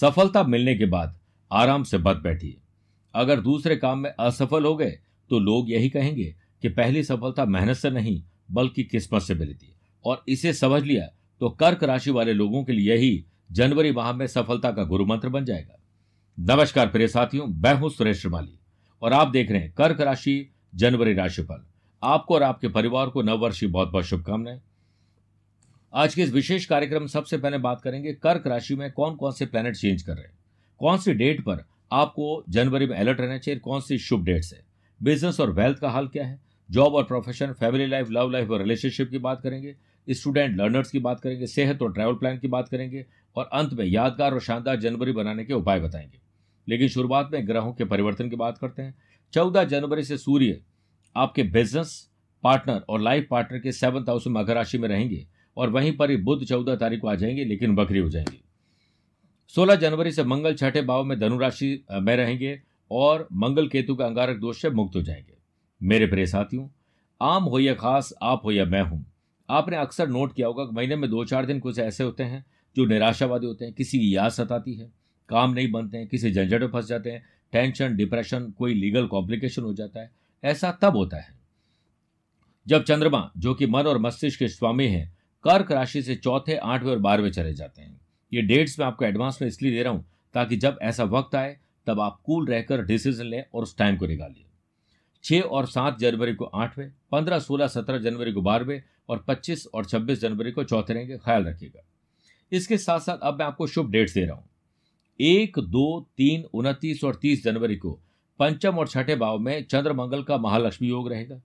सफलता मिलने के बाद आराम से बत बैठिए। अगर दूसरे काम में असफल हो गए तो लोग यही कहेंगे कि पहली सफलता मेहनत से नहीं, बल्कि किस्मत से मिली थी और इसे समझ लिया तो कर्क राशि वाले लोगों के लिए यही जनवरी माह में सफलता का गुरु मंत्र बन जाएगा। नमस्कार प्रिय साथियों, मैं हूँ सुरेश श्रीमाली, और आप देख रहे हैं कर्क राशि जनवरी राशिफल आपको और आपके परिवार को नववर्षीय बहुत बहुत शुभकामनाएँ। आज के इस विशेष कार्यक्रम में सबसे पहले बात करेंगे कर्क राशि में कौन कौन से प्लैनेट चेंज कर रहे हैं। कौन सी डेट पर आपको जनवरी में अलर्ट रहना चाहिए, कौन सी शुभ डेट्स है बिज़नेस और वेल्थ का हाल क्या है? जॉब और profession family life love life और रिलेशनशिप की बात करेंगे। स्टूडेंट लर्नर्स की बात करेंगे, सेहत और ट्रैवल प्लान की बात करेंगे और अंत में यादगार और शानदार जनवरी बनाने के उपाय बताएँगे। लेकिन शुरुआत में ग्रहों के परिवर्तन की बात करते हैं। चौदह जनवरी से सूर्य आपके बिज़नेस पार्टनर और लाइफ पार्टनर के सेवंथ हाउस मकर राशि में रहेंगे। और वहीं पर ही बुद्ध चौदह तारीख को आ जाएँगे, लेकिन बकरी हो जाएँगे। सोलह जनवरी से मंगल छठे भाव में धनुराशि में रहेंगे और मंगल केतु का अंगारक दोष से मुक्त हो जाएँगे। मेरे प्रिय साथियों, आम हो या खास, आप हो या मैं हूँ। आपने अक्सर नोट किया होगा कि महीने में दो चार दिन कुछ ऐसे होते हैं जो निराशावादी होते हैं, किसी की याद सताती है, काम नहीं बनते हैं, किसी झंझट में फंस जाते हैं, टेंशन, डिप्रेशन, कोई लीगल कॉम्प्लिकेशन हो जाता है, ऐसा तब होता है जब चंद्रमा, जो कि मन और मस्तिष्क के स्वामी हैं कर्क राशि से चौथे, आठवें और बारहवें चले जाते हैं। ये डेट्स मैं आपको एडवांस में इसलिए दे रहा हूँ ताकि जब ऐसा वक्त आए, तब आप कूल रहकर डिसीज़न लें और उस टाइम को निकालिए। छह और सात जनवरी को आठवें, पंद्रह, सोलह, सत्रह जनवरी को बारहवें और पच्चीस और छब्बीस जनवरी को चौथे रहेंगे, ख्याल रखिएगा। इसके साथ साथ अब मैं आपको शुभ डेट्स दे रहा हूँ। एक, दो, तीन, उनतीस और तीस जनवरी को पंचम और छठे भाव में चंद्र मंगल का महालक्ष्मी योग रहेगा।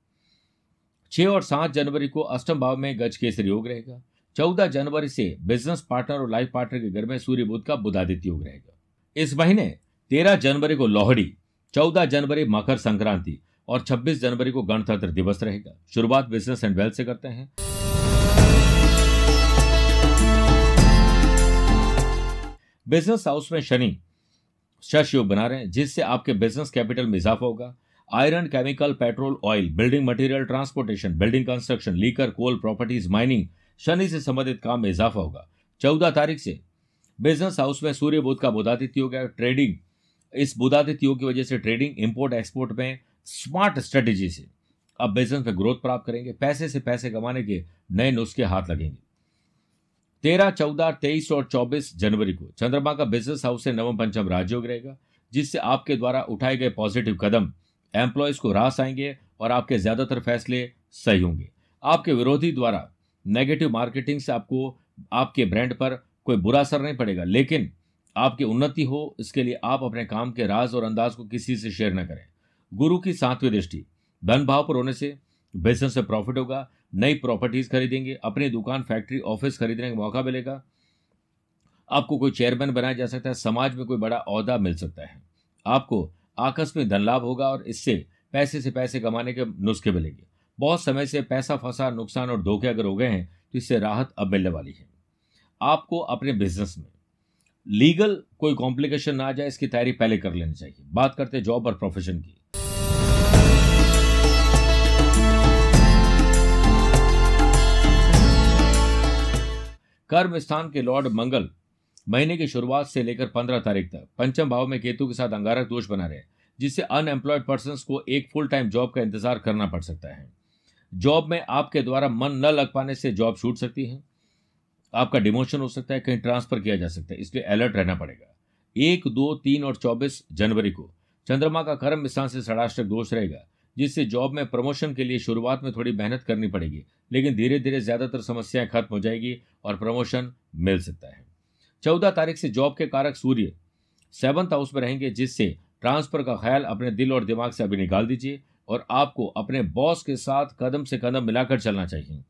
छह और सात जनवरी को अष्टम भाव में गज केसरी योग रहेगा। चौदह जनवरी से बिज़नेस पार्टनर और लाइफ पार्टनर के घर में सूर्य बुद्ध का बुधादित्य योग रहेगा। इस महीने तेरह जनवरी को लोहड़ी, चौदह जनवरी मकर संक्रांति और 26 जनवरी को गणतंत्र दिवस रहेगा। शुरुआत बिज़नेस एंड वेल्थ से करते हैं। बिज़नेस हाउस में शनि, शश योग बना रहे हैं, जिससे आपके बिज़नेस कैपिटल में इजाफा होगा। Iron chemical petrol oil building material transportation building construction liquor coal properties mining Shani से संबंधित काम में इजाफा होगा। चौदह तारीख से बिज़नेस हाउस में सूर्य बुद्ध का बुधादित्य है ट्रेडिंग इस बुधादित्य की वजह से ट्रेडिंग इंपोर्ट एक्सपोर्ट में स्मार्ट स्ट्रेटेजी से अब बिज़नेस में ग्रोथ प्राप्त करेंगे। पैसे से पैसे कमाने के नए नुस्खे हाथ लगेंगे। तेरह, चौदह, तेईस और चौबीस जनवरी को चंद्रमा का बिज़नेस हाउस से नवम पंचम राजयोग रहेगा जिससे आपके द्वारा उठाए गए पॉजिटिव कदम एम्प्लॉयज़ को रास आएँगे और आपके ज़्यादातर फैसले सही होंगे। आपके विरोधी द्वारा नेगेटिव मार्केटिंग से आपको, आपके ब्रांड पर कोई बुरा असर नहीं पड़ेगा, लेकिन आपकी उन्नति हो, इसके लिए आप अपने काम के राज और अंदाज को किसी से शेयर न करें। गुरु की सातवीं दृष्टि, धन भाव पर होने से बिज़नेस से प्रॉफिट होगा, नई प्रॉपर्टीज़ खरीदेंगे, अपनी दुकान, फैक्ट्री, ऑफ़िस खरीदने का मौका मिलेगा। आपको कोई चेयरमैन बनाया जा सकता है, समाज में कोई बड़ा अहदा मिल सकता है। आपको आकस्मिक धन लाभ होगा और इससे पैसे से पैसे कमाने के नुस्खे मिलेंगे। बहुत समय से पैसा फंसा, नुकसान और धोखे अगर हो गए हैं तो इससे राहत अब मिलने वाली है। आपको अपने बिज़नेस में लीगल कोई कॉम्प्लिकेशन ना आ जाए, इसकी तैयारी पहले कर लेनी चाहिए। बात करते जॉब और प्रोफेशन की। कर्म स्थान के लॉर्ड मंगल महीने की शुरुआत से लेकर पंद्रह तारीख तक। पंचम भाव में केतु के साथ अंगारक दोष बना रहे, जिससे अनएम्प्लॉयड पर्सन को एक फुल टाइम जॉब का इंतज़ार करना पड़ सकता है। जॉब में आपके द्वारा मन न लग पाने से जॉब छूट सकती है। आपका डिमोशन हो सकता है, कहीं ट्रांसफ़र किया जा सकता है, इसलिए अलर्ट रहना पड़ेगा। एक, दो, तीन और चौबीस जनवरी को। चंद्रमा का कर्म स्थान से षडाष्टक दोष रहेगा, जिससे जॉब में प्रमोशन के लिए शुरुआत में थोड़ी मेहनत करनी पड़ेगी, लेकिन धीरे धीरे ज़्यादातर समस्याएँ खत्म हो जाएगी और प्रमोशन मिल सकता है। चौदह तारीख से जॉब के कारक सूर्य सेवंथ हाउस में रहेंगे, जिससे ट्रांसफ़र का ख्याल अपने दिल और दिमाग से अभी निकाल दीजिए और आपको अपने बॉस के साथ कदम से कदम मिलाकर चलना चाहिए।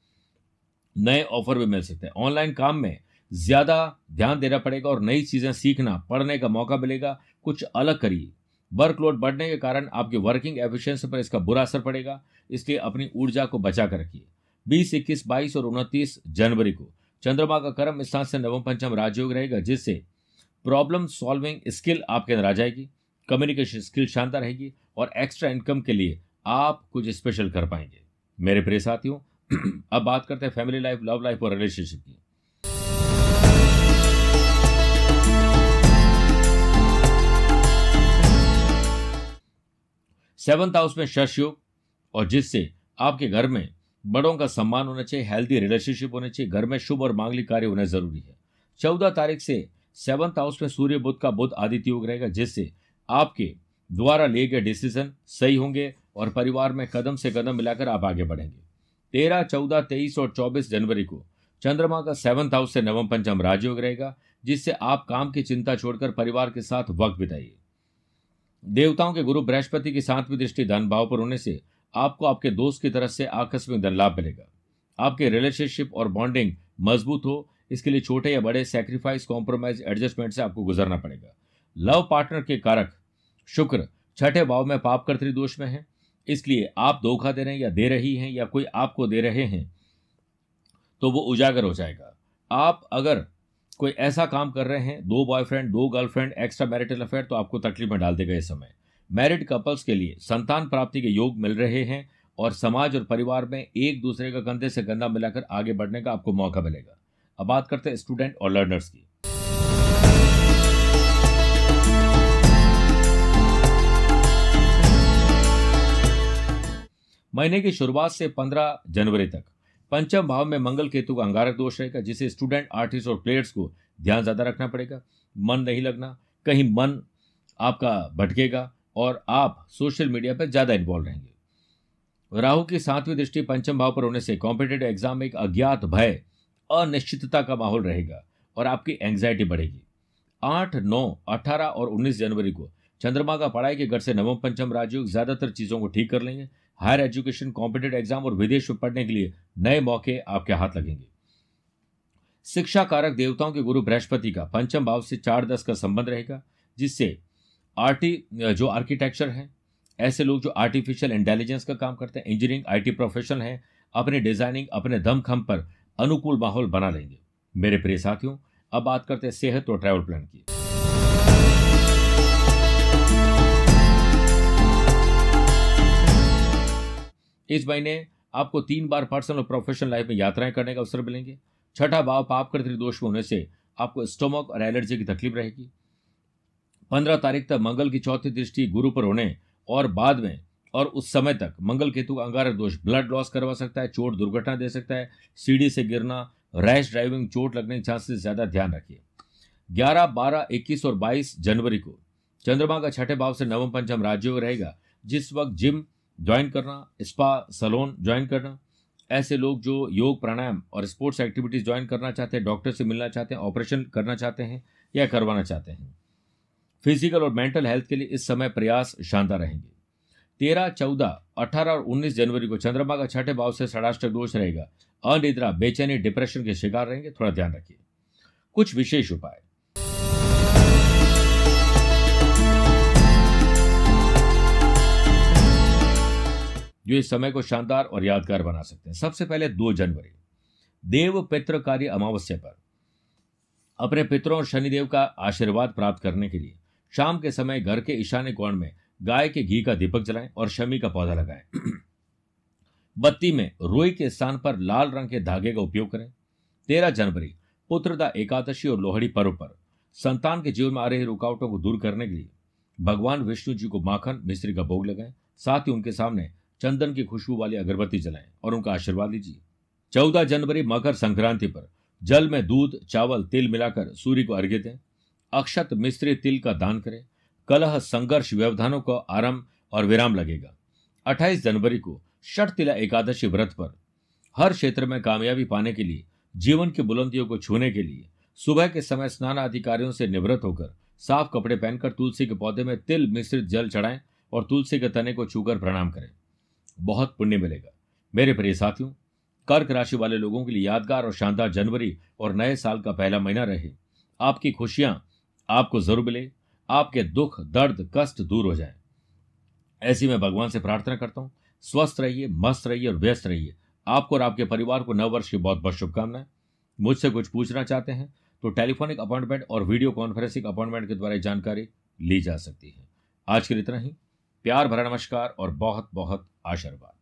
नए ऑफ़र भी मिल सकते हैं। ऑनलाइन काम में ज़्यादा ध्यान देना पड़ेगा और नई चीज़ें सीखना पढ़ने का मौका मिलेगा। कुछ अलग करिए। वर्कलोड बढ़ने के कारण आपकी वर्किंग एफिशिएंसी पर इसका बुरा असर पड़ेगा। इसलिए अपनी ऊर्जा को बचा कर रखिए। बीस, इक्कीस, बाईस और उनतीस जनवरी को चंद्रमा का कर्म स्थान से नवम पंचम राजयोग रहेगा, जिससे प्रॉब्लम सॉल्विंग स्किल आपके अंदर आ जाएगी कम्युनिकेशन स्किल शानदार रहेगी और एक्स्ट्रा इनकम के लिए आप कुछ स्पेशल कर पाएँगे। मेरे प्रिय साथियों, अब बात करते हैं फैमिली लाइफ लव लाइफ और रिलेशनशिप की। सेवंथ हाउस में शश योग और जिससे आपके घर में बड़ों का सम्मान होना चाहिए हेल्दी रिलेशनशिप होने चाहिए। घर में शुभ और मांगलिक कार्य होना ज़रूरी है। चौदह तारीख से सेवंथ हाउस में सूर्य बुद्ध का बुद्ध आदित्य योग रहेगा, जिससे आपके द्वारा लिए गए डिसीज़न सही होंगे और परिवार में कदम से कदम मिलाकर आप आगे बढ़ेंगे। तेरह, चौदह, तेईस और चौबीस जनवरी को चंद्रमा का सेवंथ हाउस से नवम, पंचम राजयोग रहेगा, जिससे आप काम की चिंता छोड़कर परिवार के साथ वक्त बिताइए। देवताओं के गुरु बृहस्पति की सातवीं दृष्टि, धन, भाव पर होने से आपको आपके दोस्त की तरफ़ से आकस्मिक धन लाभ मिलेगा। आपके रिलेशनशिप और बॉन्डिंग मज़बूत हो। इसके लिए छोटे या बड़े सेक्रीफाइस कॉम्प्रोमाइज एडजस्टमेंट से आपको गुजरना पड़ेगा। लव पार्टनर के कारक शुक्र छठे भाव में पाप कर्तरी दोष में है। इसलिए आप धोखा दे रहे हैं या दे रही हैं या कोई आपको दे रहे हैं तो वो उजागर हो जाएगा। आप अगर कोई ऐसा काम कर रहे हैं, दो बॉयफ्रेंड दो गर्लफ्रेंड एक्स्ट्रा मैरिटल अफेयर तो आपको तकलीफ़ में डाल देगा इस समय। मैरिड कपल्स के लिए संतान प्राप्ति के योग मिल रहे हैं और समाज और परिवार में एक दूसरे का कंधे से कंधा मिलाकर आगे बढ़ने का आपको मौका मिलेगा। अब बात करते हैं स्टूडेंट और लर्नर्स की। महीने की शुरुआत से 15 जनवरी तक। पंचम भाव में मंगल केतु का अंगारक दोष रहेगा, जिसे स्टूडेंट आर्टिस्ट और प्लेयर्स को ध्यान ज़्यादा रखना पड़ेगा। मन नहीं लगना, कहीं मन आपका भटकेगा और आप सोशल मीडिया पर ज़्यादा इन्वॉल्व रहेंगे। राहु की सातवीं दृष्टि पंचम भाव पर होने से कॉम्पिटेटिव एग्ज़ाम में एक अज्ञात भय, अनिश्चितता का माहौल रहेगा और आपकी एंग्जाइटी बढ़ेगी। आठ, नौ, अठारह और उन्नीस जनवरी को चंद्रमा का पढ़ाई के घर से नवम, पंचम राजयोग ज़्यादातर चीज़ों को ठीक कर लेंगे। हायर एजुकेशन कॉम्पिटेटिव एग्ज़ाम और विदेश में पढ़ने के लिए नए मौके आपके हाथ लगेंगे। शिक्षा कारक देवताओं के गुरु बृहस्पति का पंचम भाव से चार दस का संबंध रहेगा, जिससे आर्टी जो आर्किटेक्चर है, ऐसे लोग जो आर्टिफिशियल इंटेलिजेंस का काम करते हैं इंजीनियरिंग आईटी प्रोफेशनल हैं, अपने डिज़ाइनिंग अपने दम खम पर अनुकूल माहौल बना लेंगे। मेरे प्रिय साथियों, अब बात करते हैं सेहत और ट्रैवल प्लान की। इस महीने आपको तीन बार पर्सनल और प्रोफेशनल लाइफ में यात्राएँ करने का अवसर मिलेंगे। छठा भाव पाप कर्तरी दोष में होने से आपको स्टोमक और एलर्जी की तकलीफ़ रहेगी। पंद्रह तारीख तक मंगल की चौथी दृष्टि गुरु पर होने और बाद में और उस समय तक मंगल केतु का अंगारक दोष ब्लड लॉस करवा सकता है, चोट दुर्घटना दे सकता है, सीढ़ी से गिरना रैश ड्राइविंग चोट लगने के चांसेस ज़्यादा ध्यान रखिए। ग्यारह, बारह, इक्कीस और बाईस जनवरी को चंद्रमा का छठे भाव से नवम पंचम राज्य रहेगा, जिस वक्त जिम ज्वाइन करना स्पा सलोन ज्वाइन करना, ऐसे लोग जो योग, प्राणायाम और स्पोर्ट्स एक्टिविटीज़ ज्वाइन करना चाहते हैं डॉक्टर से मिलना चाहते हैं ऑपरेशन करना चाहते हैं या करवाना चाहते हैं। फ़िज़िकल और मेंटल हेल्थ के लिए इस समय प्रयास शानदार रहेंगे। तेरह, चौदह, अठारह और उन्नीस जनवरी को चंद्रमा का छठे भाव से षडाष्टक दोष रहेगा। अनिद्रा, बेचैनी डिप्रेशन के शिकार रहेंगे, थोड़ा ध्यान रखिए। कुछ विशेष उपाय। जो इस समय को शानदार और यादगार बना सकते हैं। सबसे पहले दो जनवरी। देव पित्र कार्य अमावस्या पर। अपने पितरों और शनिदेव का आशीर्वाद प्राप्त करने के लिए। शाम के समय घर के ईशान्य कोण में गाय के घी का दीपक जलाएँ और शमी का पौधा लगाएँ। बत्ती में रोई के स्थान पर लाल रंग के धागे का उपयोग करें। तेरह जनवरी पुत्रदा एकादशी और लोहड़ी पर्व पर संतान के जीवन में आ रही रुकावटों को दूर करने के लिए भगवान विष्णु जी को माखन मिश्री का भोग लगाएँ। साथ ही उनके सामने चंदन की खुशबू वाली अगरबत्ती जलाएँ और उनका आशीर्वाद लीजिए। चौदह जनवरी मकर संक्रांति पर जल में दूध, चावल, तिल मिलाकर सूर्य को अर्घ्य दें। अक्षत मिश्री तिल का दान करें। कलह संघर्ष व्यवधानों का आरंभ और विराम लगेगा। 28 जनवरी को तिला एकादशी व्रत पर। हर क्षेत्र में कामयाबी पाने के लिए, जीवन की बुलंदियों को छूने के लिए, सुबह के समय स्नान अधिकारियों से निवृत्त होकर साफ़ कपड़े पहनकर तुलसी के पौधे में तिल मिश्रित जल चढ़ाएँ और तुलसी के तने को छूकर प्रणाम करें। बहुत पुण्य मिलेगा। मेरे प्रिय साथियों, कर्क राशि वाले लोगों के लिए यादगार और शानदार जनवरी और नए साल का पहला महीना रहे। आपकी खुशियाँ आपको ज़रूर मिले, आपके दुख, दर्द, कष्ट दूर हो जाए। ऐसी मैं भगवान से प्रार्थना करता हूँ। स्वस्थ रहिए, मस्त रहिए और व्यस्त रहिए। आपको और आपके परिवार को नव वर्ष की बहुत बहुत शुभकामनाएँ। मुझसे कुछ पूछना चाहते हैं तो टेलीफोनिक अपॉइंटमेंट और वीडियो कॉन्फ्रेंसिंग अपॉइंटमेंट के द्वारा जानकारी ली जा सकती है। आज के लिए इतना ही। प्यार भरा नमस्कार और बहुत बहुत आशीर्वाद।